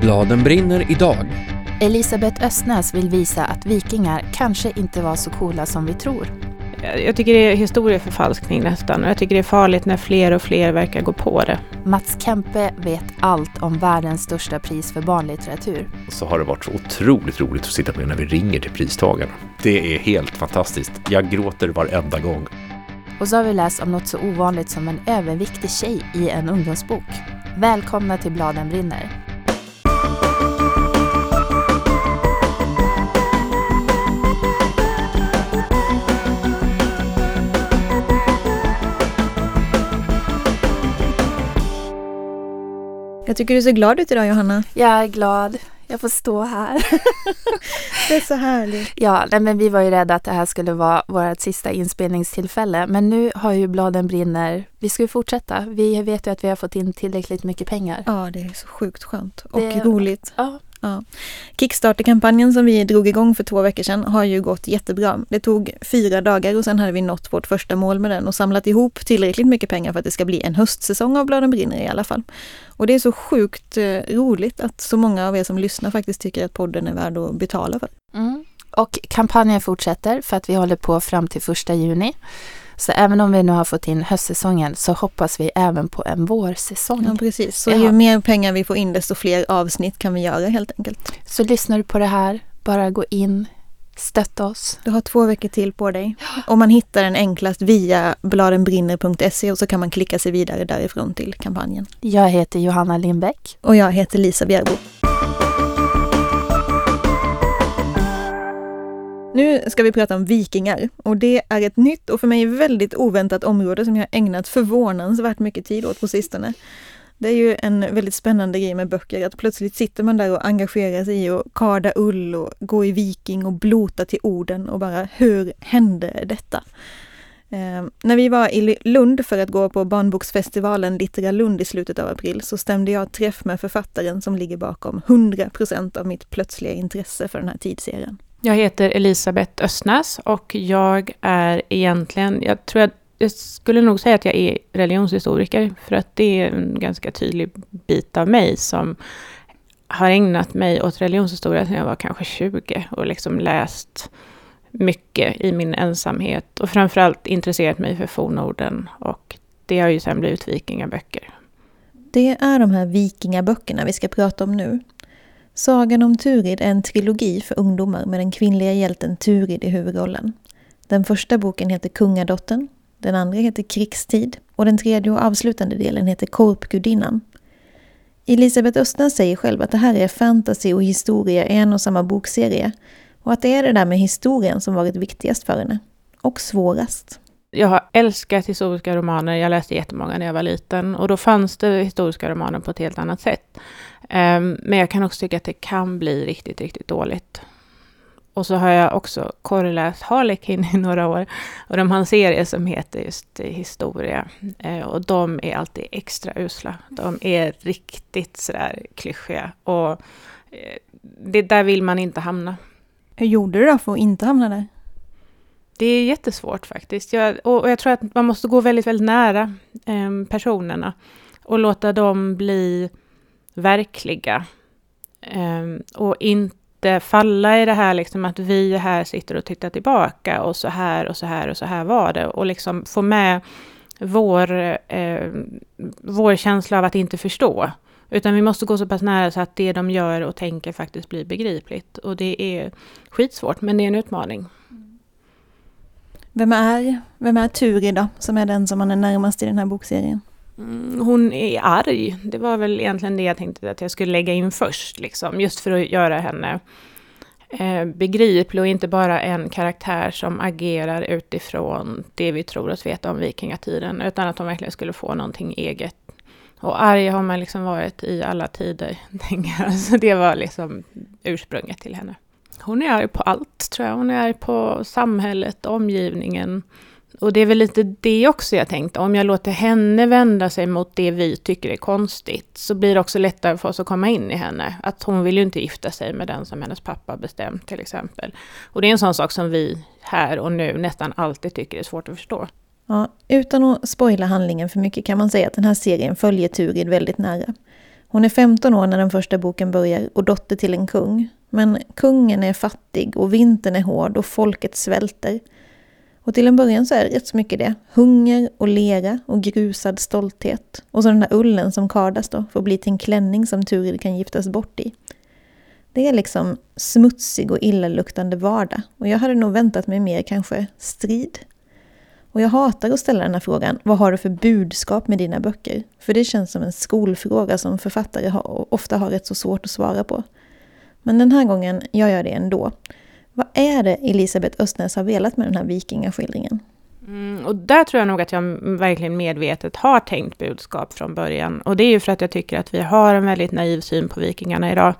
Bladen brinner idag. Elisabeth Östnäs vill visa att vikingar kanske inte var så coola som vi tror. Jag tycker det är historieförfalskning nästan och jag tycker det är farligt när fler och fler verkar gå på det. Mats Kempe vet allt om världens största pris för barnlitteratur. Så har det varit så otroligt roligt att sitta med när vi ringer till pristagarna. Det är helt fantastiskt. Jag gråter varenda gång. Och så har vi läst om något så ovanligt som en överviktig tjej i en ungdomsbok. Välkomna till Bladen brinner. Jag tycker du ser glad ut idag Johanna. Jag är glad. Jag får stå här. det är så härligt. Ja, nej, men vi var ju rädda att det här skulle vara vårt sista inspelningstillfälle. Men nu har ju bladen brinner. Vi ska ju fortsätta. Vi vet ju att vi har fått in tillräckligt mycket pengar. Ja, det är så sjukt skönt och Det- roligt. Ja, Ja. Kickstarter-kampanjen som vi drog igång för två veckor sedan har ju gått jättebra. Det tog fyra dagar och sen hade vi nått vårt första mål med den och samlat ihop tillräckligt mycket pengar för att det ska bli en höstsäsong av Bladen brinner i alla fall. Och det är så sjukt eh, roligt att så många av er som lyssnar faktiskt tycker att podden är värd att betala för. Mm. Och kampanjen fortsätter för att vi håller på fram till första juni. Så även om vi nu har fått in höstsäsongen så hoppas vi även på en vårsäsong. Ja, precis. Så Ja. ju mer pengar vi får in desto fler avsnitt kan vi göra helt enkelt. Så lyssnar du på det här, bara gå in, stötta oss. Du har två veckor till på dig. Och man hittar den enklast via bladenbrinner.se och så kan man klicka sig vidare därifrån till kampanjen. Jag heter Johanna Lindbäck. Och jag heter Lisa Bjärbo. Nu ska vi prata om vikingar och det är ett nytt och för mig väldigt oväntat område som jag har ägnat förvånansvärt mycket tid åt på sistone. Det är ju en väldigt spännande grej med böcker, att plötsligt sitter man där och engagerar sig i att karda ull och gå i viking och blota till orden och bara hur hände detta? Eh, när vi var i Lund för att gå på barnboksfestivalen Littera Lund i slutet av april så stämde jag träff med författaren som ligger bakom 100% av mitt plötsliga intresse för den här tidsserien. Jag heter Elisabeth Östnäs och jag är egentligen, jag tror jag, jag skulle nog säga att jag är religionshistoriker för att det är en ganska tydlig bit av mig som har ägnat mig åt religionshistoria sedan jag var kanske 20 och liksom läst mycket i min ensamhet och framförallt intresserat mig för fornorden och det har ju sen blivit vikingaböcker. Det är de här vikingaböckerna vi ska prata om nu. Sagan om Turid är en trilogi för ungdomar med den kvinnliga hjälten Turid i huvudrollen. Den första boken heter Kungadottern, den andra heter Krigstid och den tredje och avslutande delen heter Korpgudinnan. Elisabeth Östnäs säger själv att det här är fantasy och historia i en och samma bokserie och att det är det där med historien som varit viktigast för henne. Och svårast. Jag har älskat historiska romaner. Jag läste jättemånga när jag var liten. Och då fanns det historiska romaner på ett helt annat sätt. Ehm, men jag kan också tycka att det kan bli riktigt, riktigt dåligt. Och så har jag också korreläst Harlekin i några år. Och de har en serie som heter just historia. Eh, och de är alltid extra usla. De är riktigt sådär klyschiga. Och eh, det där vill man inte hamna. Hur gjorde du då för att inte hamna där? Det är jättesvårt faktiskt. Jag, och, och jag tror att man måste gå väldigt, väldigt nära eh, personerna och låta dem bli verkliga. Eh, och inte falla i det här liksom att vi här sitter och tittar tillbaka och så här och så här och så här var det. Och liksom få med vår, eh, vår känsla av att inte förstå. Utan vi måste gå så pass nära så att det de gör och tänker faktiskt blir begripligt. Och det är skitsvårt, men det är en utmaning. Vem är, vem är Turi då, som är den som man är närmast i den här bokserien? Mm, hon är arg. Det var väl egentligen det jag tänkte att jag skulle lägga in först. Liksom, just för att göra henne eh, begriplig och inte bara en karaktär som agerar utifrån det vi tror oss veta om vikingatiden. Utan att hon verkligen skulle få någonting eget. Och arg har man liksom varit i alla tider. tänker jag. Så det var liksom ursprunget till henne. Hon är arg på allt, tror jag. Hon är arg på samhället, omgivningen. Och det är väl lite det också jag tänkte. Om jag låter henne vända sig mot det vi tycker är konstigt, så blir det också lättare för oss att komma in i henne. Att hon vill ju inte gifta sig med den som hennes pappa bestämt, till exempel. Och det är en sån sak som vi här och nu nästan alltid tycker är svårt att förstå. Ja, utan att spoila handlingen för mycket kan man säga att den här serien följer Turid väldigt nära. Hon är 15 år när den första boken börjar och dotter till en kung. Men kungen är fattig och vintern är hård och folket svälter. Och till en början så är det rätt så mycket det. Hunger och lera och grusad stolthet. Och så den där ullen som kardas då får bli till en klänning som Turid kan giftas bort i. Det är liksom smutsig och illaluktande vardag. Och jag hade nog väntat mig mer kanske strid. Och jag hatar att ställa den här frågan, vad har du för budskap med dina böcker? För det känns som en skolfråga som författare ofta har rätt så svårt att svara på. Men den här gången gör jag det ändå. Vad är det Elisabeth Östnäs har velat med den här vikingaskildringen? Mm, och där tror jag nog att jag verkligen medvetet har tänkt budskap från början. Och det är ju för att jag tycker att vi har en väldigt naiv syn på vikingarna idag.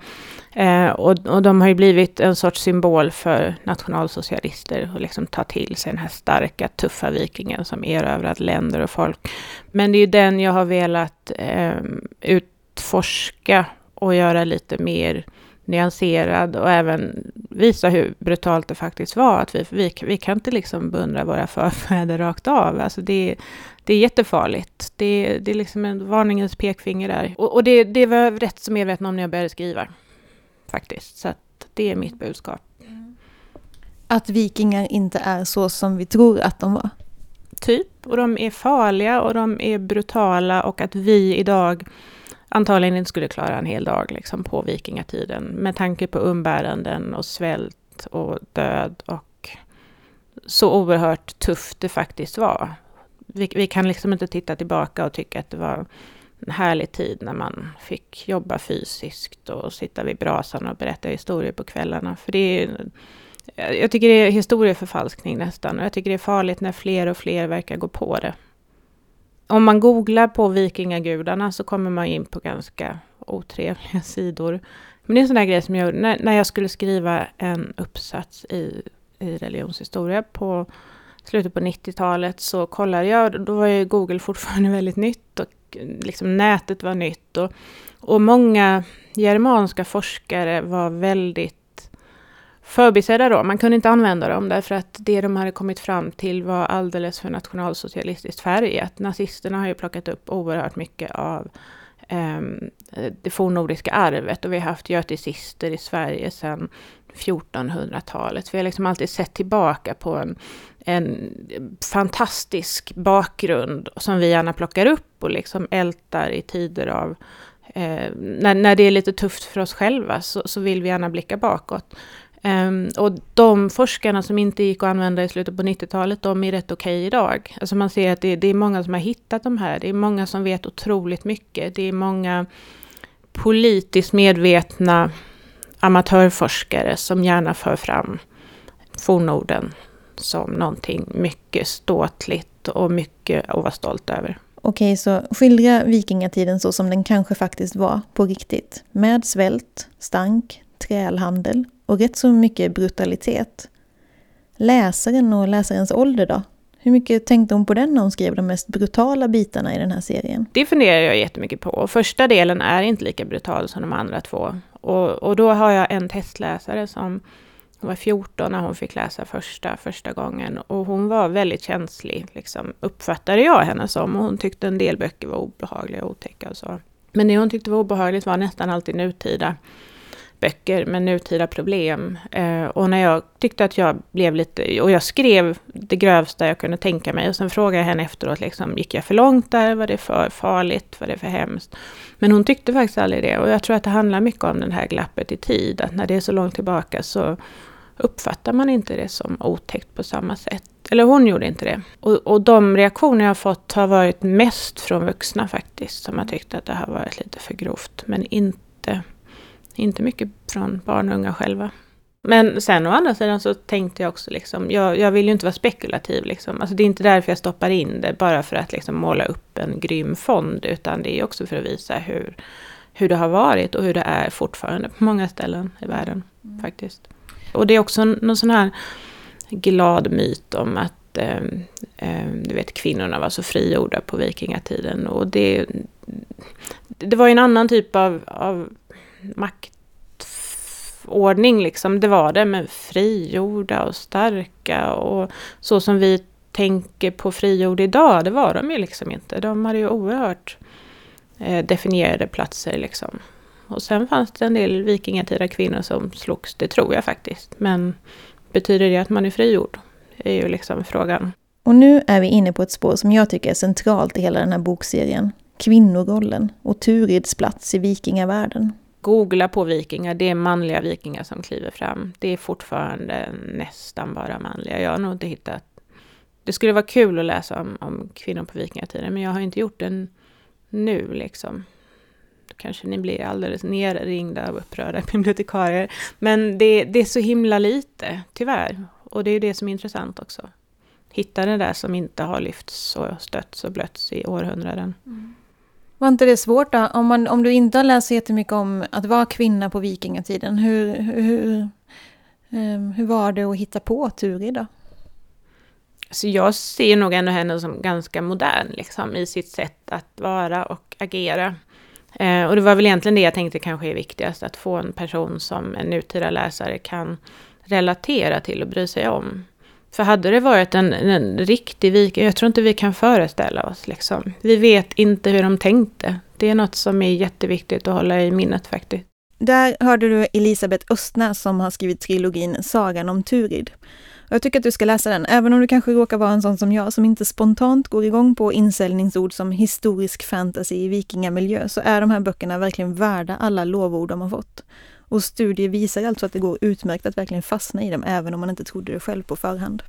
Eh, och, och de har ju blivit en sorts symbol för nationalsocialister och liksom ta till sig den här starka, tuffa vikingen som erövrat länder och folk. Men det är ju den jag har velat eh, utforska och göra lite mer nyanserad och även visa hur brutalt det faktiskt var. Att vi, vi, vi kan inte liksom beundra våra förfäder rakt av. Alltså det, det är jättefarligt. Det, det är liksom en varningens pekfinger där. Och, och det, det var jag rätt så medveten om när jag började skriva. Faktiskt. Så det är mitt budskap. Att vikingar inte är så som vi tror att de var? Typ. Och de är farliga och de är brutala och att vi idag antagligen inte skulle klara en hel dag liksom, på vikingatiden med tanke på umbäranden och svält och död och så oerhört tufft det faktiskt var. Vi, vi, kan liksom inte titta tillbaka och tycka att det var en härlig tid när man fick jobba fysiskt och sitta vid brasan och berätta historier på kvällarna. För det är, jag tycker det är historieförfalskning nästan och jag tycker det är farligt när fler och fler verkar gå på det om man googlar på vikingagudarna så kommer man in på ganska otrevliga sidor. Men det är en sån där grej som jag när, när jag skulle skriva en uppsats i, i religionshistoria på slutet på 90-talet så kollade jag, då var ju Google fortfarande väldigt nytt och liksom nätet var nytt och, och många germanska forskare var väldigt förbisedda då. Man kunde inte använda dem därför att det de hade kommit fram till var alldeles för nationalsocialistiskt färgat. Nazisterna har ju plockat upp oerhört mycket av um, det fornnordiska arvet och vi har haft göticister i Sverige sedan 1400-talet. Vi har liksom alltid sett tillbaka på en, en fantastisk bakgrund som vi gärna plockar upp och liksom ältar i tider av Eh, när, när det är lite tufft för oss själva så, så vill vi gärna blicka bakåt. Um, och de forskarna som inte gick att använda i slutet på 90-talet, de är rätt okej okay idag. Alltså man ser att det, det, är många som har hittat de här. Det är många som vet otroligt mycket. Det är många politiskt medvetna amatörforskare som gärna för fram fornorden som någonting mycket ståtligt och mycket att vara stolt över. Okej, så skildra vikingatiden så som den kanske faktiskt var på riktigt. Med svält, stank, trälhandel och rätt så mycket brutalitet. Läsaren och läsarens ålder då? Hur mycket tänkte hon på den när hon skrev de mest brutala bitarna i den här serien? Det funderar jag jättemycket på. Första delen är inte lika brutal som de andra två. Och, och då har jag en testläsare som hon var 14 när hon fick läsa första, första gången. Och hon var väldigt känslig, liksom, uppfattade jag henne som. Och hon tyckte en del böcker var obehagliga och otäcka och så. Men det hon tyckte var obehagligt var nästan alltid nutida böcker med nutida problem. Eh, och när jag tyckte att jag blev lite, och jag skrev det grövsta jag kunde tänka mig och sen frågade jag henne efteråt, liksom, gick jag för långt där? Var det för farligt? Var det för hemskt? Men hon tyckte faktiskt aldrig det och jag tror att det handlar mycket om det här glappet i tid, att när det är så långt tillbaka så uppfattar man inte det som otäckt på samma sätt. Eller hon gjorde inte det. Och, och de reaktioner jag har fått har varit mest från vuxna faktiskt, som har tyckt att det har varit lite för grovt, men inte inte mycket från barn och unga själva. Men sen å andra sidan så tänkte jag också liksom, jag, jag vill ju inte vara spekulativ liksom. Alltså det är inte därför jag stoppar in det, bara för att liksom måla upp en grym fond, utan det är också för att visa hur, hur det har varit och hur det är fortfarande på många ställen i världen mm. faktiskt. Och det är också någon sån här glad myt om att eh, eh, du vet, kvinnorna var så frigjorda på vikingatiden. Och det, det var ju en annan typ av, av maktordning liksom. Det var det, men frigjorda och starka och så som vi tänker på frigjord idag, det var de ju liksom inte. De hade ju oerhört eh, definierade platser liksom. Och sen fanns det en del vikingatida kvinnor som slogs, det tror jag faktiskt. Men betyder det att man är frigjord? Det är ju liksom frågan. Och nu är vi inne på ett spår som jag tycker är centralt i hela den här bokserien. Kvinnorollen och Turids plats i vikingavärlden. Googla på vikingar, det är manliga vikingar som kliver fram. Det är fortfarande nästan bara manliga. Jag har nog inte hittat... Det skulle vara kul att läsa om, om kvinnor på vikingatiden, men jag har inte gjort det nu liksom. Då kanske ni blir alldeles nerringda av upprörda bibliotekarier. Men det, det är så himla lite, tyvärr. Och det är det som är intressant också. Hitta det där som inte har lyfts och stötts och blötts i århundraden. Mm. Var inte det svårt då? Om, man, om du inte har läst så jättemycket om att vara kvinna på vikingatiden, hur, hur, um, hur var det att hitta på Turi då? Så jag ser nog ändå henne som ganska modern liksom, i sitt sätt att vara och agera. Eh, och det var väl egentligen det jag tänkte kanske är viktigast, att få en person som en nutida läsare kan relatera till och bry sig om. För hade det varit en, en riktig viking, jag tror inte vi kan föreställa oss. Liksom. Vi vet inte hur de tänkte. Det är något som är jätteviktigt att hålla i minnet faktiskt. Där hörde du Elisabeth Östnäs som har skrivit trilogin Sagan om Turid. Jag tycker att du ska läsa den, även om du kanske råkar vara en sån som jag som inte spontant går igång på insäljningsord som historisk fantasy i vikingamiljö, så är de här böckerna verkligen värda alla lovord de har fått. Och studier visar alltså att det går utmärkt att verkligen fastna i dem, även om man inte trodde det själv på förhand.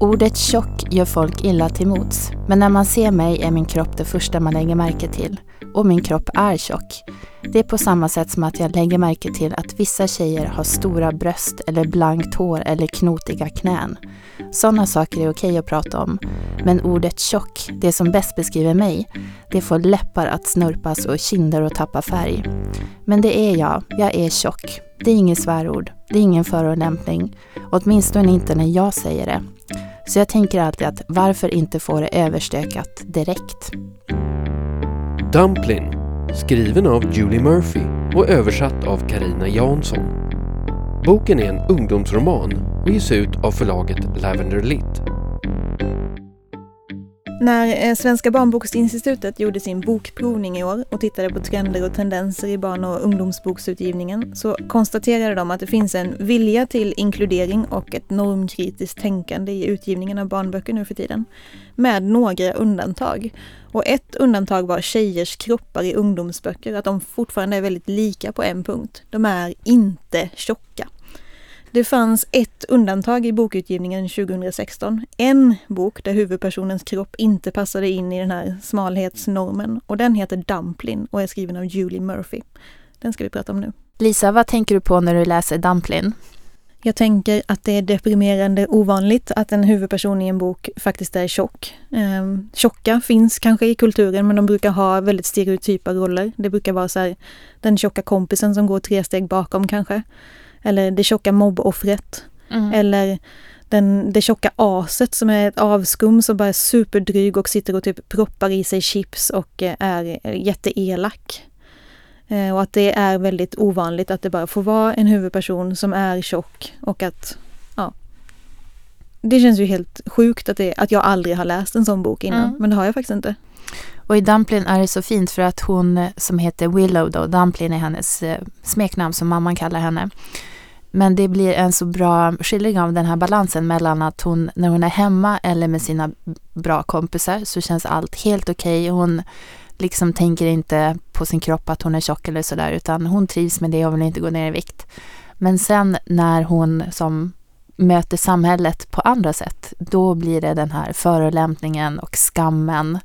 Ordet tjock gör folk illa till mots, men när man ser mig är min kropp det första man lägger märke till. Och min kropp är tjock. Det är på samma sätt som att jag lägger märke till att vissa tjejer har stora bröst eller blankt hår eller knotiga knän. Sådana saker är okej att prata om. Men ordet tjock, det som bäst beskriver mig, det får läppar att snurpas och kinder att tappa färg. Men det är jag, jag är tjock. Det är inget svärord, det är ingen förolämpning. Åtminstone inte när jag säger det. Så jag tänker alltid att varför inte få det överstökat direkt? Dumplin, skriven av Julie Murphy och översatt av Karina Jansson. Boken är en ungdomsroman och ges ut av förlaget Lavender Lit. När eh, Svenska barnboksinstitutet gjorde sin bokprovning i år och tittade på trender och tendenser i barn och ungdomsboksutgivningen så konstaterade de att det finns en vilja till inkludering och ett normkritiskt tänkande i utgivningen av barnböcker nu för tiden. Med några undantag. Och ett undantag var tjejers kroppar i ungdomsböcker, att de fortfarande är väldigt lika på en punkt. De är inte tjocka. Det fanns ett undantag i bokutgivningen 2016. En bok där huvudpersonens kropp inte passade in i den här smalhetsnormen. Och den heter Dumplin och är skriven av Julie Murphy. Den ska vi prata om nu. Lisa, vad tänker du på när du läser Dumplin? Jag tänker att det är deprimerande ovanligt att en huvudperson i en bok faktiskt är tjock. Eh, tjocka finns kanske i kulturen men de brukar ha väldigt stereotypa roller. Det brukar vara så här, den tjocka kompisen som går tre steg bakom kanske. Eller det tjocka mobboffret. Mm. Eller den, det tjocka aset som är ett avskum som bara är superdryg och sitter och typ proppar i sig chips och eh, är jätteelak. Eh, och att det är väldigt ovanligt att det bara får vara en huvudperson som är tjock och att, ja. Det känns ju helt sjukt att, det, att jag aldrig har läst en sån bok innan, mm. men det har jag faktiskt inte. Och i Dumplin är det så fint för att hon eh, som heter Willow då, Dumplin är hennes smeknamn som mamman kallar henne. Men det blir en så bra skildring av den här balansen mellan att hon, när hon är hemma eller med sina bra kompisar så känns allt helt okej. Okay. Hon liksom tänker inte på sin kropp att hon är tjock eller sådär utan hon trivs med det och vill inte gå ner i vikt. Men sen när hon som möter samhället på andra sätt, då blir det den här förolämpningen och skammen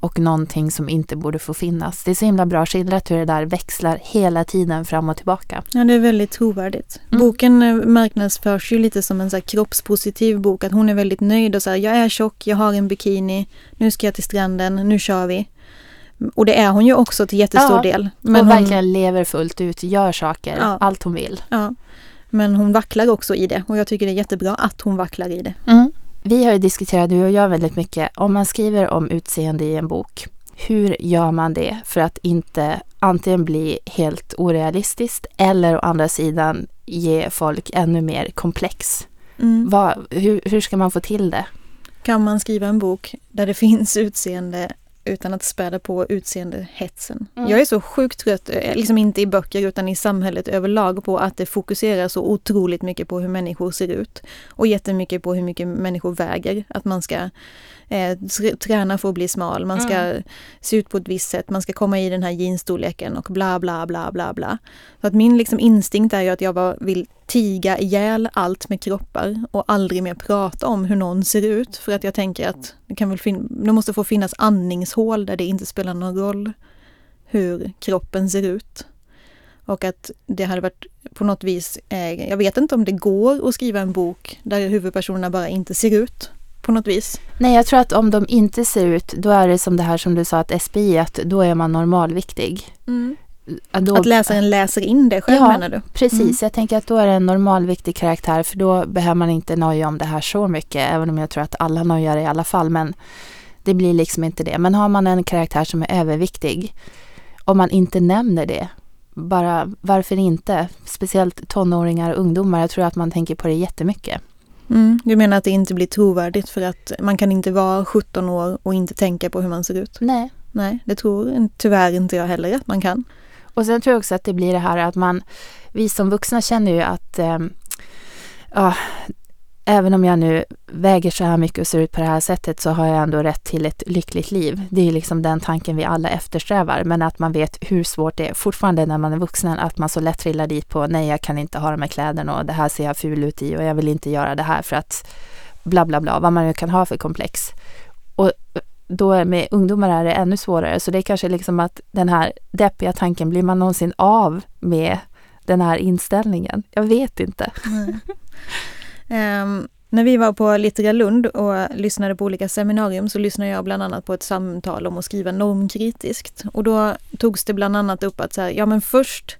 och någonting som inte borde få finnas. Det är så himla bra skildrat hur det där växlar hela tiden fram och tillbaka. Ja, det är väldigt trovärdigt. Mm. Boken eh, marknadsförs ju lite som en så kroppspositiv bok, att hon är väldigt nöjd och så här, jag är tjock, jag har en bikini, nu ska jag till stranden, nu kör vi. Och det är hon ju också till jättestor ja, del. Men hon verkligen lever fullt ut, gör saker, ja. allt hon vill. Ja. Men hon vacklar också i det och jag tycker det är jättebra att hon vacklar i det. Mm. Vi har ju diskuterat, du och jag, väldigt mycket om man skriver om utseende i en bok. Hur gör man det för att inte antingen bli helt orealistiskt eller å andra sidan ge folk ännu mer komplex. Mm. Vad, hur, hur ska man få till det? Kan man skriva en bok där det finns utseende utan att späda på utseendehetsen. Mm. Jag är så sjukt trött, eh, liksom inte i böcker utan i samhället överlag på att det fokuserar så otroligt mycket på hur människor ser ut. Och jättemycket på hur mycket människor väger. Att man ska eh, tr- träna för att bli smal, man ska Mm. se ut på ett visst sätt, man ska komma i den här jeansstorleken och bla bla bla bla bla. Så att min liksom instinkt är ju att jag bara vill tiga ihjäl allt med kroppar och aldrig mer prata om hur någon ser ut. För att jag tänker att det, kan väl det måste få finnas andningshål där det inte spelar någon roll hur kroppen ser ut. Och att det hade varit på något vis, eh, jag vet inte om det går att skriva en bok där huvudpersonerna bara inte ser ut på något vis. Nej, jag tror att om de inte ser ut, då är det som det här som du sa att SPI, att då är man normalviktig. Att Då, Att läsaren läser in det själv Ja. menar du? Precis, Mm. jag tänker att då är det en normalviktig karaktär för då behöver man inte noja om det här så mycket, även om jag tror att alla nojar i alla fall, men det blir liksom inte det. Men har man en karaktär som är överviktig, om man inte nämner det, bara varför inte? Speciellt tonåringar och ungdomar, jag tror att man tänker på det jättemycket. Mm. Du menar att det inte blir trovärdigt för att man kan inte vara 17 år och inte tänka på hur man ser ut? Nej. Nej, det tror tyvärr inte jag heller att man kan. Och sen tror jag också att det blir det här att man, vi som vuxna känner ju att, eh, ja, även om jag nu väger så här mycket och ser ut på det här sättet så har jag ändå rätt till ett lyckligt liv. Det är liksom den tanken vi alla eftersträvar, men att man vet hur svårt det är fortfarande när man är vuxen, att man så lätt trillar dit på nej, jag kan inte ha de här kläderna och det här ser jag ful ut i och jag vill inte göra det här för att bla bla bla, vad man nu kan ha för komplex. Och då med ungdomar är det ännu svårare. Så det är kanske liksom att den här deppiga tanken, blir man någonsin av med den här inställningen? Jag vet inte. Ehm, Ehm, när vi var på Littera Lund och lyssnade på olika seminarium så lyssnade jag bland annat på ett samtal om att skriva normkritiskt. Och då togs det bland annat upp att så här, ja men först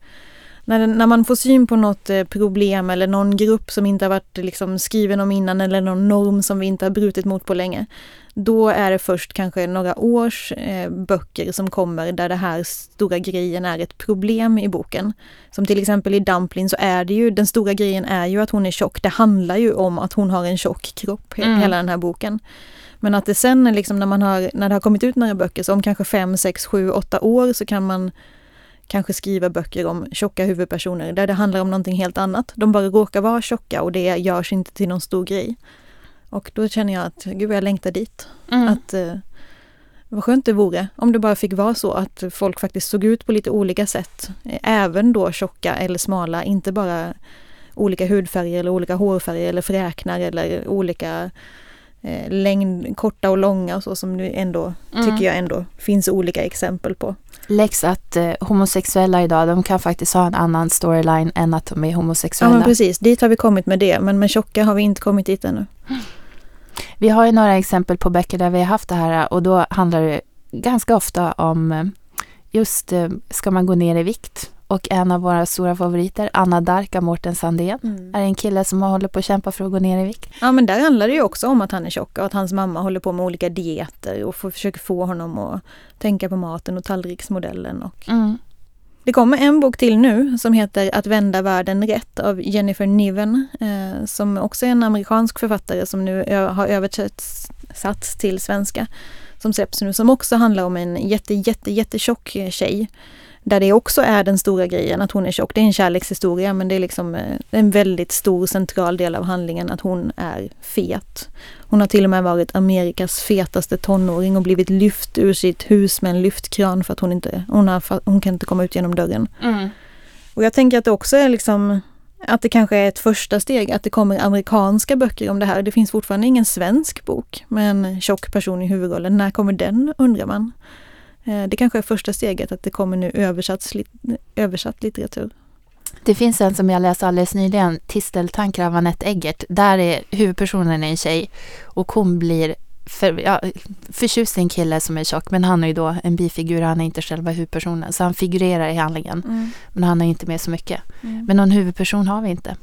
när, när man får syn på något eh, problem eller någon grupp som inte har varit liksom skriven om innan eller någon norm som vi inte har brutit mot på länge. Då är det först kanske några års eh, böcker som kommer där det här stora grejen är ett problem i boken. Som till exempel i Dumpling så är det ju, den stora grejen är ju att hon är tjock. Det handlar ju om att hon har en tjock kropp, he- Mm. hela den här boken. Men att det sen liksom när man har, när det har kommit ut några böcker, så om kanske fem, sex, sju, åtta år så kan man kanske skriva böcker om tjocka huvudpersoner där det handlar om någonting helt annat. De bara råkar vara tjocka och det görs inte till någon stor grej. Och då känner jag att, gud jag längtar dit. Mm. Att eh, vad skönt det vore om det bara fick vara så att folk faktiskt såg ut på lite olika sätt. Även då tjocka eller smala, inte bara olika hudfärger eller olika hårfärger eller fräknar eller olika eh, längd, korta och långa och så som det ändå, Mm. tycker jag ändå finns olika exempel på. Läx att eh, homosexuella idag, de kan faktiskt ha en annan storyline än att de är Ja homosexuella. men precis, dit har vi kommit med det men med tjocka har vi inte kommit dit ännu. Vi har ju några exempel på böcker där vi har haft det här och då handlar det ganska ofta om eh, just eh, ska man gå ner i vikt? Och en av våra stora favoriter, Anna Dark av Mårten Sandén, är en kille som håller på att kämpa för att gå ner i vikt. Ja men där handlar det ju också om att han är tjock och att hans mamma håller på med olika dieter och försöker få honom att tänka på maten och tallriksmodellen. Och Mm. Det kommer en bok till nu som heter Att vända världen rätt av Jennifer Niven eh, som också är en amerikansk författare som nu har översatts till svenska som släpps nu som också handlar om en jätte jätte jättetjock eh, tjej. Där det också är den stora grejen att hon är tjock. Det är en kärlekshistoria men det är liksom eh, en väldigt stor central del av handlingen att hon är fet. Hon har till och med varit Amerikas fetaste tonåring och blivit lyft ur sitt hus med en lyftkran för att hon inte, hon, har, hon kan inte komma ut genom dörren. Mm. Och jag tänker att det också är liksom att det kanske är ett första steg att det kommer amerikanska böcker om det här. Det finns fortfarande ingen svensk bok med en tjock person i huvudrollen. När kommer den undrar man. Eh, Det kanske är första steget att det kommer nu översatts, lit- översatt litteratur. Det finns en som jag läste alldeles nyligen, Tisteltankar av Anette Eggert. Där är huvudpersonen en tjej och hon blir för, ja, förtjust i en kille som är tjock men han är ju då en bifigur, han är inte själva huvudpersonen. Så han figurerar i handlingen men han är inte med så mycket. Men någon huvudperson har vi inte.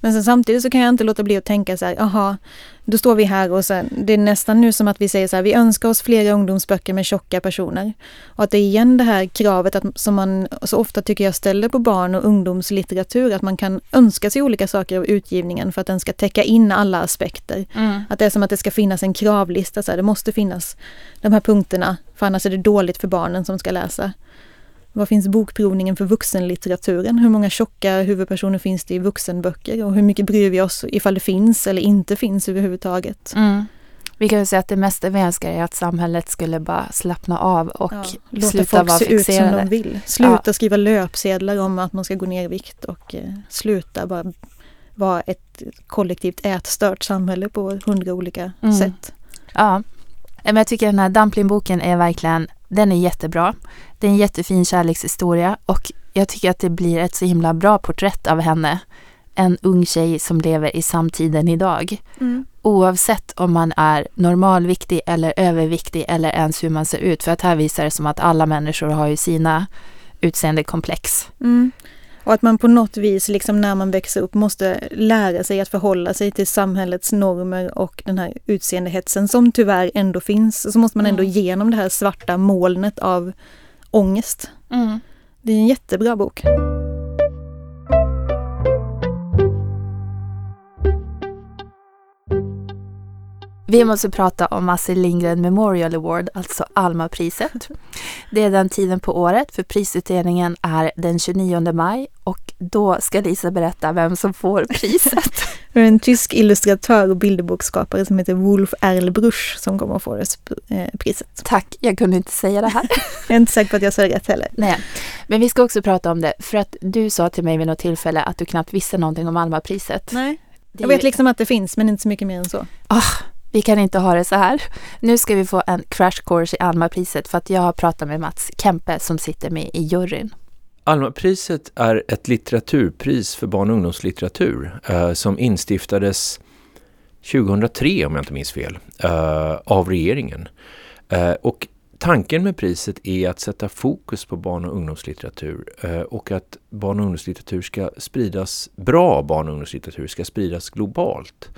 Men sen samtidigt så kan jag inte låta bli att tänka så här, jaha, då står vi här och sen, det är nästan nu som att vi säger så här, vi önskar oss flera ungdomsböcker med tjocka personer. Och att det är igen det här kravet att, som man så ofta tycker jag ställer på barn och ungdomslitteratur, att man kan önska sig olika saker av utgivningen för att den ska täcka in alla aspekter. Mm. Att det är som att det ska finnas en kravlista, så här, det måste finnas de här punkterna, för annars är det dåligt för barnen som ska läsa. Vad finns bokprovningen för vuxenlitteraturen? Hur många tjocka huvudpersoner finns det i vuxenböcker? Och hur mycket bryr vi oss ifall det finns eller inte finns överhuvudtaget? Mm. Vi kan väl säga att det mesta vi önskar är att samhället skulle bara slappna av och Ja, låta sluta folk vara se ut som fixerade. de vill. Sluta skriva löpsedlar om att man ska gå ner i vikt och eh, sluta bara vara ett kollektivt ätstört samhälle på hundra olika Mm. sätt. Ja, men jag tycker den här Dumplingboken är verkligen, den är jättebra. Det är en jättefin kärlekshistoria och jag tycker att det blir ett så himla bra porträtt av henne. En ung tjej som lever i samtiden idag. Oavsett om man är normalviktig eller överviktig eller ens hur man ser ut. För att här visar det som att alla människor har ju sina utseendekomplex. Mm. Och att man på något vis, liksom när man växer upp, måste lära sig att förhålla sig till samhällets normer och den här utseendehetsen som tyvärr ändå finns. Så måste man ändå Mm. genom det här svarta molnet av ångest. Det är en jättebra bok. Vi måste prata om Astrid Lindgren Memorial Award, alltså Alma-priset. Det är den tiden på året, för prisutdelningen är den 29 maj och då ska Lisa berätta vem som får priset. Det är en tysk illustratör och bilderboksskapare som heter Wolf Erlbruch som kommer att få det eh, priset. Tack, jag kunde inte säga det här. Jag är inte säker på att jag sa rätt heller. Nej, men vi ska också prata om det, för att du sa till mig vid något tillfälle att du knappt visste någonting om Alma-priset. Nej. Det Jag vet liksom att det finns men inte så mycket mer än så. Vi kan inte ha det så här. Nu ska vi få en crash course i Alma-priset för att jag har pratat med Mats Kempe som sitter med i juryn. Almapriset är ett litteraturpris för barn och ungdomslitteratur eh, som instiftades 2003 om jag inte minns fel eh, av regeringen. Eh, och tanken med priset är att sätta fokus på barn och ungdomslitteratur eh, och att barn och ungdomslitteratur ska spridas, bra barn och ungdomslitteratur ska spridas globalt.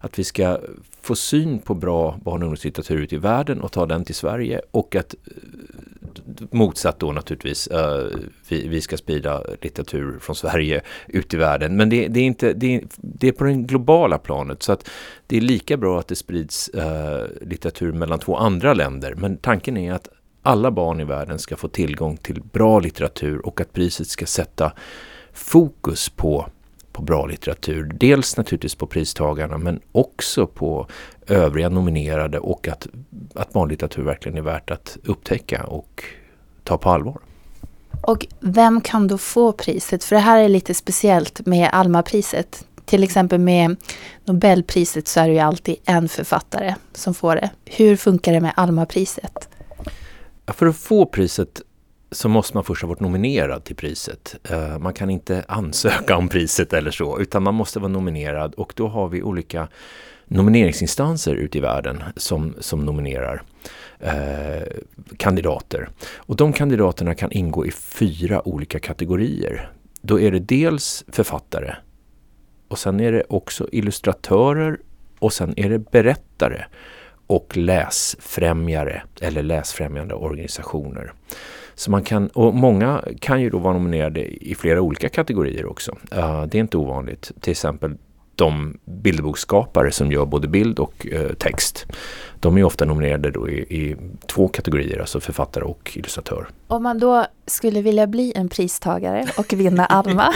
Att vi ska få syn på bra barn och ungdomslitteratur ute i världen och ta den till Sverige och att eh, motsatt då naturligtvis, Uh, vi, vi ska sprida litteratur från Sverige ut i världen. Men det, det, är inte, det, är, det är på det globala planet så att det är lika bra att det sprids uh, litteratur mellan två andra länder. Men tanken är att alla barn i världen ska få tillgång till bra litteratur och att priset ska sätta fokus på på bra litteratur. Dels naturligtvis på pristagarna men också på övriga nominerade och att, att barnlitteratur verkligen är värt att upptäcka och ta på allvar. Och vem kan då få priset? För det här är lite speciellt med Alma-priset. Till exempel med Nobelpriset så är det ju alltid en författare som får det. Hur funkar det med Alma-priset? För att få priset så måste man först ha varit nominerad till priset. Eh, man kan inte ansöka om priset eller så, utan man måste vara nominerad och då har vi olika nomineringsinstanser ute i världen som, som nominerar eh, kandidater. Och de kandidaterna kan ingå i fyra olika kategorier. Då är det dels författare och sen är det också illustratörer och sen är det berättare och läsfrämjare eller läsfrämjande organisationer. Så man kan, och många kan ju då vara nominerade i flera olika kategorier också. Eh, det är inte ovanligt. Till exempel de bilderboksskapare som gör både bild och eh, text. De är ofta nominerade då i, i två kategorier, alltså författare och illustratör. Om man då skulle vilja bli en pristagare och vinna Alma,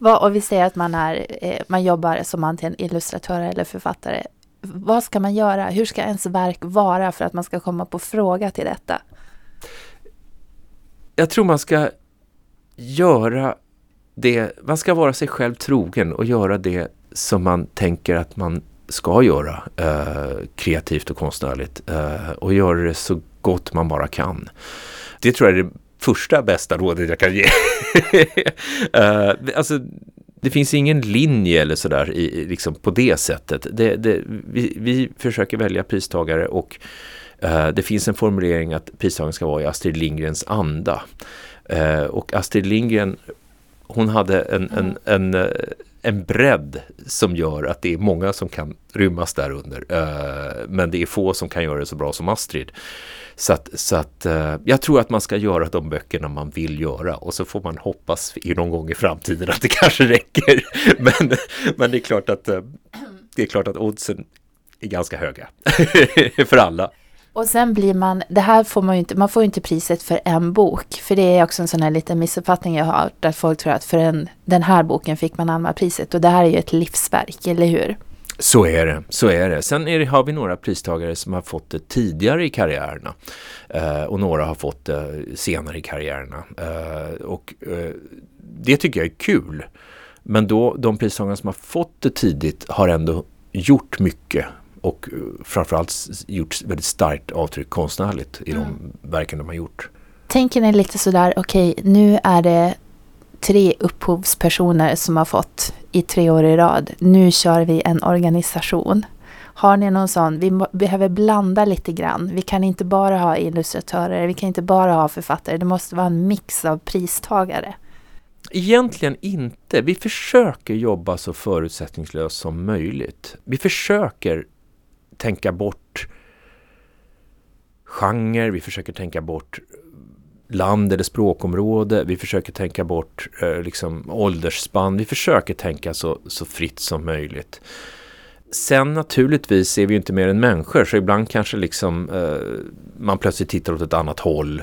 och vi säger att man, är, eh, man jobbar som antingen illustratör eller författare, vad ska man göra? Hur ska ens verk vara för att man ska komma på fråga till detta? Jag tror man ska göra det, man ska vara sig själv trogen och göra det som man tänker att man ska göra eh, kreativt och konstnärligt eh, och göra det så gott man bara kan. Det tror jag är det första bästa rådet jag kan ge. eh, alltså, det finns ingen linje eller sådär i, liksom på det sättet. Det, det, vi, vi försöker välja pristagare och det finns en formulering att pristagaren ska vara i Astrid Lindgrens anda. Eh, och Astrid Lindgren, hon hade en, en, en, eh, en bredd som gör att det är många som kan rymmas där under. Men det är få som kan göra det så bra som Astrid. Så att, så att jag tror att man ska göra de böckerna man vill göra och så får man hoppas i någon gång i framtiden att det kanske räcker. men, men det är klart att det är klart att oddsen är ganska höga för alla. Och sen blir man, det här får man ju inte, man får ju inte priset för en bok. För det är också en sån här liten missuppfattning jag har där att folk tror att för en, den här boken fick man Alma-priset. Och det här är ju ett livsverk, eller hur? Så är det, så är det. Sen är det, har vi några pristagare som har fått det tidigare i karriärerna. Eh, och några har fått det senare i karriärerna. Eh, och eh, det tycker jag är kul. Men då, de pristagare som har fått det tidigt har ändå gjort mycket och framförallt gjort väldigt starkt avtryck konstnärligt i mm. de verken de har gjort. Tänker ni lite sådär, okej, okay, nu är det tre upphovspersoner som har fått i tre år i rad. Nu kör vi en organisation. Har ni någon sån, vi behöver blanda lite grann. Vi kan inte bara ha illustratörer, vi kan inte bara ha författare. Det måste vara en mix av pristagare. Egentligen inte. Vi försöker jobba så förutsättningslöst som möjligt. Vi försöker tänka bort genre, vi försöker tänka bort land eller språkområde, vi försöker tänka bort eh, liksom åldersspann, vi försöker tänka så, så fritt som möjligt. Sen naturligtvis är vi ju inte mer än människor så ibland kanske liksom eh, man plötsligt tittar åt ett annat håll.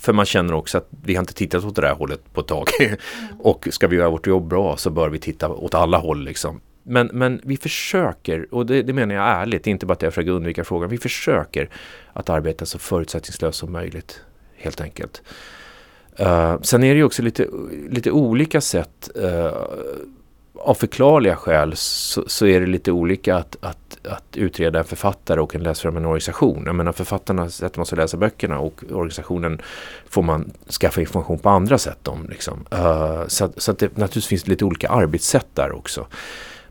För man känner också att vi har inte tittat åt det där hållet på ett tag. och ska vi göra vårt jobb bra så bör vi titta åt alla håll liksom. Men, men vi försöker, och det, det menar jag ärligt, inte bara att jag försöker undvika frågan, vi försöker att arbeta så förutsättningslöst som möjligt, helt enkelt. Uh, sen är det ju också lite, lite olika sätt, uh, av förklarliga skäl så, så, är det lite olika att, att, att utreda en författare och en läsare av en organisation. Jag menar författarna sätter man sig att läsa böckerna och organisationen får man skaffa information på andra sätt om. Liksom. Uh, så, så att det naturligtvis finns lite olika arbetssätt där också.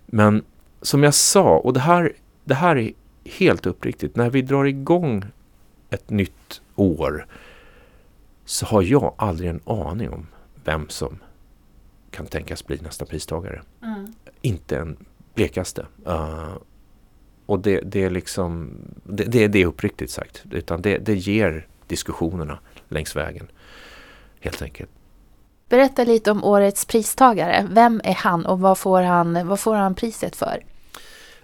Men som jag sa, och det här, det här är helt uppriktigt, när vi drar igång ett nytt år så har jag aldrig en aning om vem som kan tänkas bli nästa pristagare. Mm. Inte en blekaste. Uh, och det, det, är liksom, det, det, det är uppriktigt sagt. Utan det, det ger diskussionerna längs vägen. Helt enkelt. Berätta lite om årets pristagare. Vem är han och vad får han, vad får han priset för?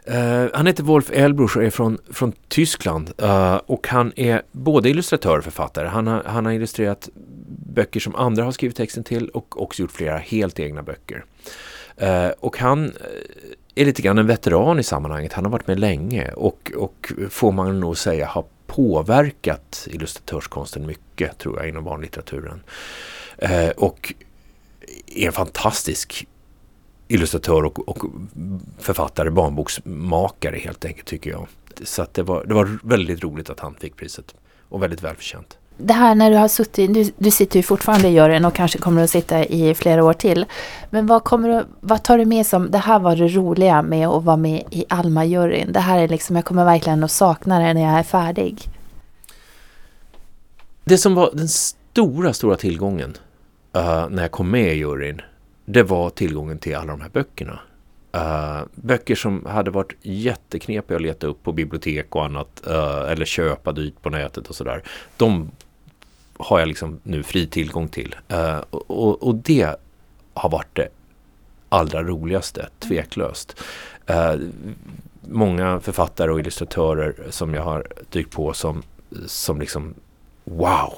Uh, han heter Wolf Elbruch och är från, från Tyskland uh, och han är både illustratör och författare. Han har, han har illustrerat böcker som andra har skrivit texten till och också gjort flera helt egna böcker. Uh, och han är lite grann en veteran i sammanhanget. Han har varit med länge och, och får man nog säga har påverkat illustratörskonsten mycket tror jag inom barnlitteraturen. Eh, och är en fantastisk illustratör och, och, författare, barnboksmakare helt enkelt tycker jag. Så det, var, det var väldigt roligt att han fick priset och väldigt välförtjänt. Det här när du har suttit, du, du sitter ju fortfarande i juryn och kanske kommer att sitta i flera år till. Men vad, kommer du, vad tar du med som, det här var det roliga med att vara med i Alma-juryn. Det här är liksom, jag kommer verkligen att sakna det när jag är färdig. Det som var den stora, stora tillgången uh, när jag kom med i juryn, det var tillgången till alla de här böckerna. Uh, böcker som hade varit jätteknepiga att leta upp på bibliotek och annat uh, eller köpa dyrt på nätet och sådär. De har jag liksom nu fri tillgång till. Uh, och, och, det har varit det allra roligaste, tveklöst. många författare och illustratörer som jag har dykt på som, som liksom wow,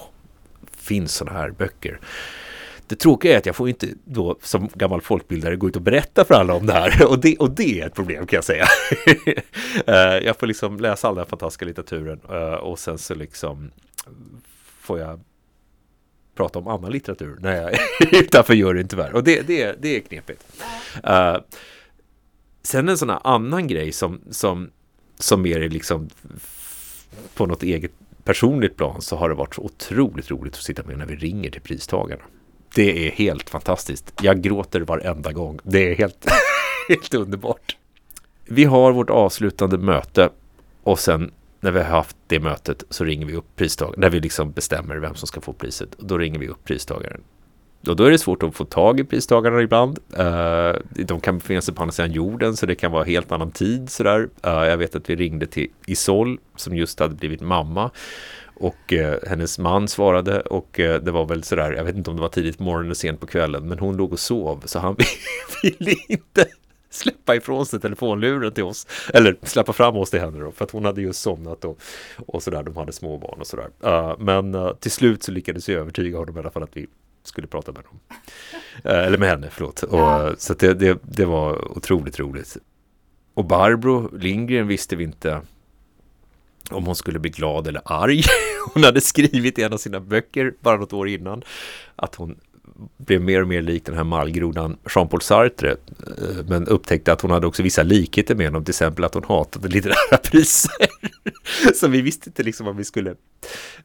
finns sådana här böcker. Det tråkiga är att jag får inte då som gammal folkbildare gå ut och berätta för alla om det här och det, och det är ett problem kan jag säga. Eh, jag får liksom läsa all den fantastiska litteraturen eh, och sen så liksom får jag prata om annan litteratur när jag är utanför juryn tyvärr. Och det, det, det är knepigt. Uh, sen en sån här annan grej som, som, som mer är liksom på något eget personligt plan så har det varit så otroligt roligt att sitta med när vi ringer till pristagarna. Det är helt fantastiskt. Jag gråter varenda gång. Det är helt, helt underbart. Vi har vårt avslutande möte och sen när vi har haft det mötet så ringer vi upp pristagaren. När vi liksom bestämmer vem som ska få priset. Då ringer vi upp pristagaren. Och då är det svårt att få tag i pristagarna ibland. Eh, de kan befinna sig på andra sidan jorden så det kan vara helt annan tid. Sådär. Eh, jag vet att vi ringde till Isol som just hade blivit mamma. Och uh, hennes man svarade och det var väl sådär, jag vet inte om det var tidigt på morgonen eller sent på kvällen, men hon låg och sov så han ville inte släppa ifrån sig telefonluren till oss. Eller släppa fram oss till henne då, för att hon hade just somnat och, och sådär, de hade småbarn och sådär. Uh, men uh, till slut så lyckades jag övertyga honom i alla fall att vi skulle prata med honom. Uh, eller med henne, förlåt. Och, så det, det, det var otroligt roligt. Och Barbro Lindgren visste vi inte om hon skulle bli glad eller arg. Hon hade skrivit i en av sina böcker bara något år innan att hon blev mer och mer lik den här mallgrodan Jean-Paul Sartre. Eh, men upptäckte att hon hade också vissa likheter med honom, till exempel att hon hatade litterära priser. Så vi visste inte liksom vad vi skulle,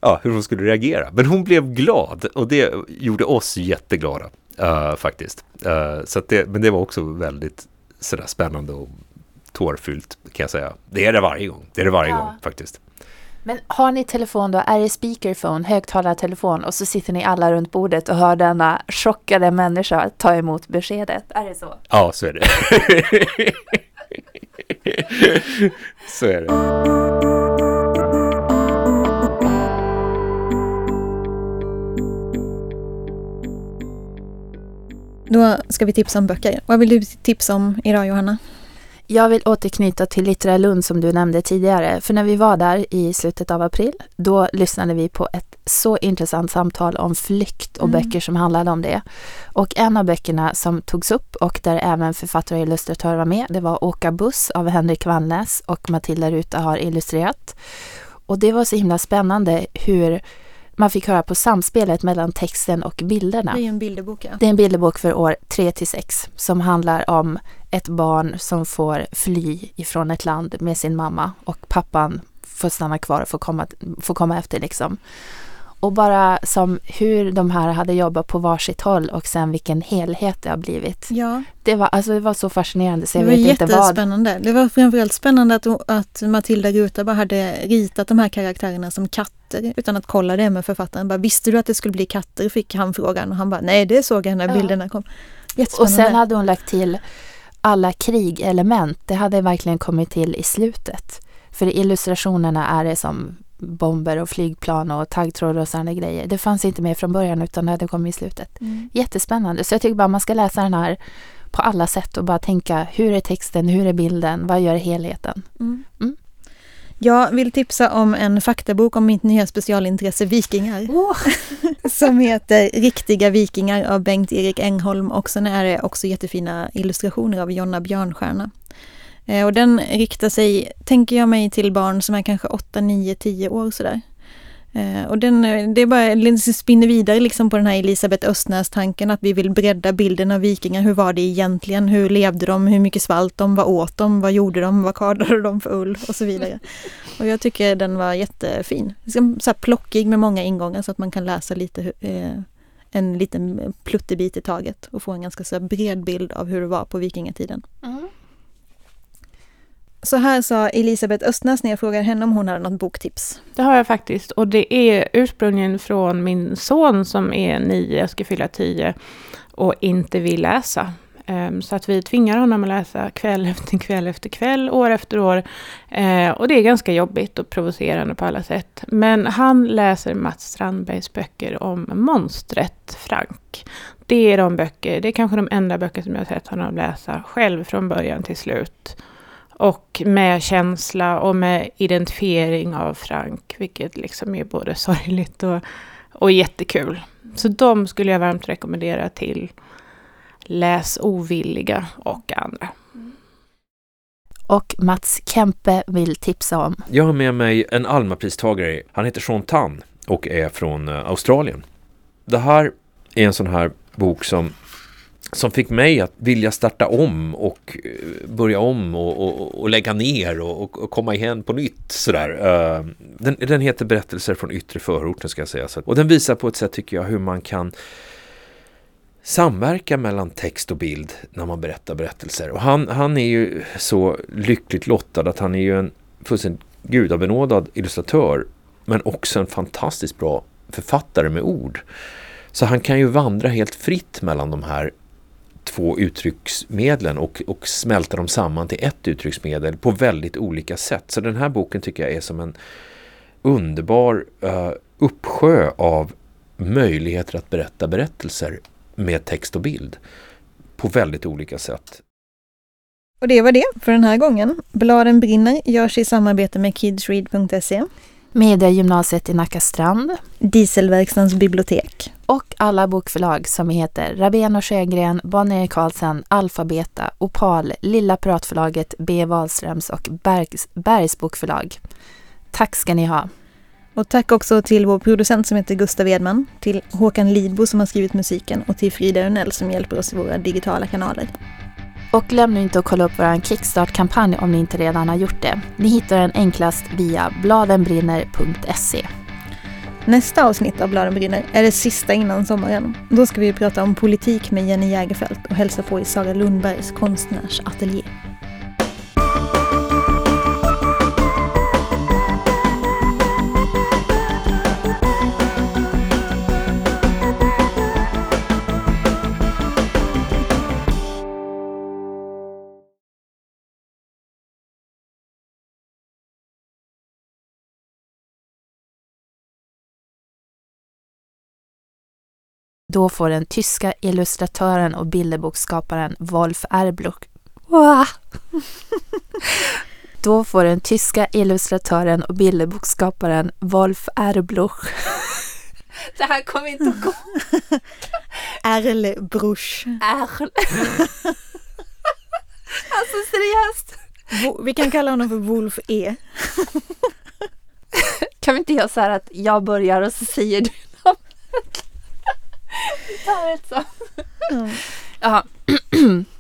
ja, hur hon skulle reagera. Men hon blev glad och det gjorde oss jätteglada uh, faktiskt. Uh, så det, men det var också väldigt sådär spännande och tårfyllt kan jag säga. Det är det varje gång. Det är det varje ja. gång faktiskt. Men har ni telefon då, är det speakerphone, högtalartelefon och så sitter ni alla runt bordet och hör denna chockade människa ta emot beskedet? Är det så? Ja, så är det. så är det. Då ska vi tipsa om böcker. Vad vill du tipsa om idag Johanna? Jag vill återknyta till Litterär Lund som du nämnde tidigare. För när vi var där i slutet av april, då lyssnade vi på ett så intressant samtal om flykt och mm. böcker som handlade om det. Och en av böckerna som togs upp och där även författare och illustratör var med, det var Åka buss av Henrik Wallnäs och Matilda Ruta har illustrerat. Och det var så himla spännande hur man fick höra på samspelet mellan texten och bilderna. Det är en bilderbok, ja. Det är en bilderbok för år 3 till 6 som handlar om ett barn som får fly ifrån ett land med sin mamma och pappan får stanna kvar och får komma, får komma efter liksom. Och bara som hur de här hade jobbat på varsitt håll och sen vilken helhet det har blivit. Ja. Det var, alltså, det var så fascinerande så jag det vet inte vad. jättespännande. Det var framförallt spännande att, att Matilda Ruta bara hade ritat de här karaktärerna som katter utan att kolla det med författaren. Bara, Visste du att det skulle bli katter? Fick han frågan och han bara nej det såg jag när ja. bilderna kom. Och sen hade hon lagt till alla krigelement. Det hade verkligen kommit till i slutet. För i illustrationerna är det som bomber och flygplan och taggtråd och sådana grejer. Det fanns inte med från början utan det hade kommit i slutet. Mm. Jättespännande. Så jag tycker bara man ska läsa den här på alla sätt och bara tänka hur är texten, hur är bilden, vad gör helheten? Mm. Mm. Jag vill tipsa om en faktabok om mitt nya specialintresse vikingar. Oh. som heter Riktiga vikingar av Bengt-Erik Engholm och sen är det också jättefina illustrationer av Jonna Björnstjärna. Eh, och den riktar sig, tänker jag mig, till barn som är kanske 8, 9, 10 år sådär. Eh, och den, det är bara, den spinner vidare liksom på den här Elisabeth Östnäs-tanken att vi vill bredda bilden av vikingar. Hur var det egentligen? Hur levde de? Hur mycket svalt de? Vad åt de? Vad gjorde de? Vad kardade de för ull? Och så vidare. Och jag tycker den var jättefin. Så här plockig med många ingångar så att man kan läsa lite eh, en liten pluttebit i taget och få en ganska så bred bild av hur det var på vikingatiden. Mm. Så här sa Elisabeth Östnäs när jag frågade henne om hon hade något boktips. Det har jag faktiskt. Och det är ursprungligen från min son som är nio, jag ska fylla tio, och inte vill läsa. Ehm, så att vi tvingar honom att läsa kväll efter kväll efter kväll, år efter år. Ehm, och det är ganska jobbigt och provocerande på alla sätt. Men han läser Mats Strandbergs böcker om monstret Frank. Det är de böcker, det är kanske de enda böcker som jag har sett honom läsa själv från början till slut. Och med känsla och med identifiering av Frank, vilket liksom är både sorgligt och, och jättekul. Så de skulle jag varmt rekommendera till läsovilliga och andra. Och Mats Kempe vill tipsa om? Jag har med mig en Alma-pristagare. Han heter Sean Tan och är från eh, Australien. Det här är en sån här bok som som fick mig att vilja starta om och eh, börja om och, och, och lägga ner och, och, komma igen på nytt. Sådär. Eh, den, den, heter Berättelser från yttre förorten ska jag säga. Och den visar på ett sätt tycker jag hur man kan samverka mellan text och bild när man berättar berättelser. Och han, han är ju så lyckligt lottad att han är ju en fullständigt gudabenådad illustratör men också en fantastiskt bra författare med ord. Så han kan ju vandra helt fritt mellan de här två uttrycksmedlen och, och smälta dem samman till ett uttrycksmedel på väldigt olika sätt. Så den här boken tycker jag är som en underbar uh, uppsjö av möjligheter att berätta berättelser med text och bild på väldigt olika sätt. Och det var det för den här gången. Bladen brinner görs i samarbete med kidsread.se. Mediagymnasiet i Nacka strand. Dieselverkstadens bibliotek. Och alla bokförlag som heter Rabén och Sjögren, Bonnier Carlsen, Alfabeta, Opal, Lilla Pratförlaget, B. Wahlströms och Bergs, Bergs bokförlag. Tack ska ni ha. Och tack också till vår producent som heter Gustav Edman, till Håkan Lidbo som har skrivit musiken och till Frida Unell som hjälper oss i våra digitala kanaler. Och glöm nu inte att kolla upp vår Kickstart-kampanj om ni inte redan har gjort det. Ni hittar den enklast via bladenbrinner.se. Nästa avsnitt av Bladen brinner är det sista innan sommaren. Då ska vi prata om politik med Jenny Jägerfeld och hälsa på i Sara Lundbergs konstnärsateljé. Då får den tyska illustratören och bilderboksskaparen Wolf Erbluch Då får den tyska illustratören och bilderboksskaparen Wolf Erbluch Det här kommer inte att gå. Erlbruch. Erl. alltså seriöst. Vi kan kalla honom för Wolf E. kan vi inte göra så här att jag börjar och så säger du ett så. Mm. Ja.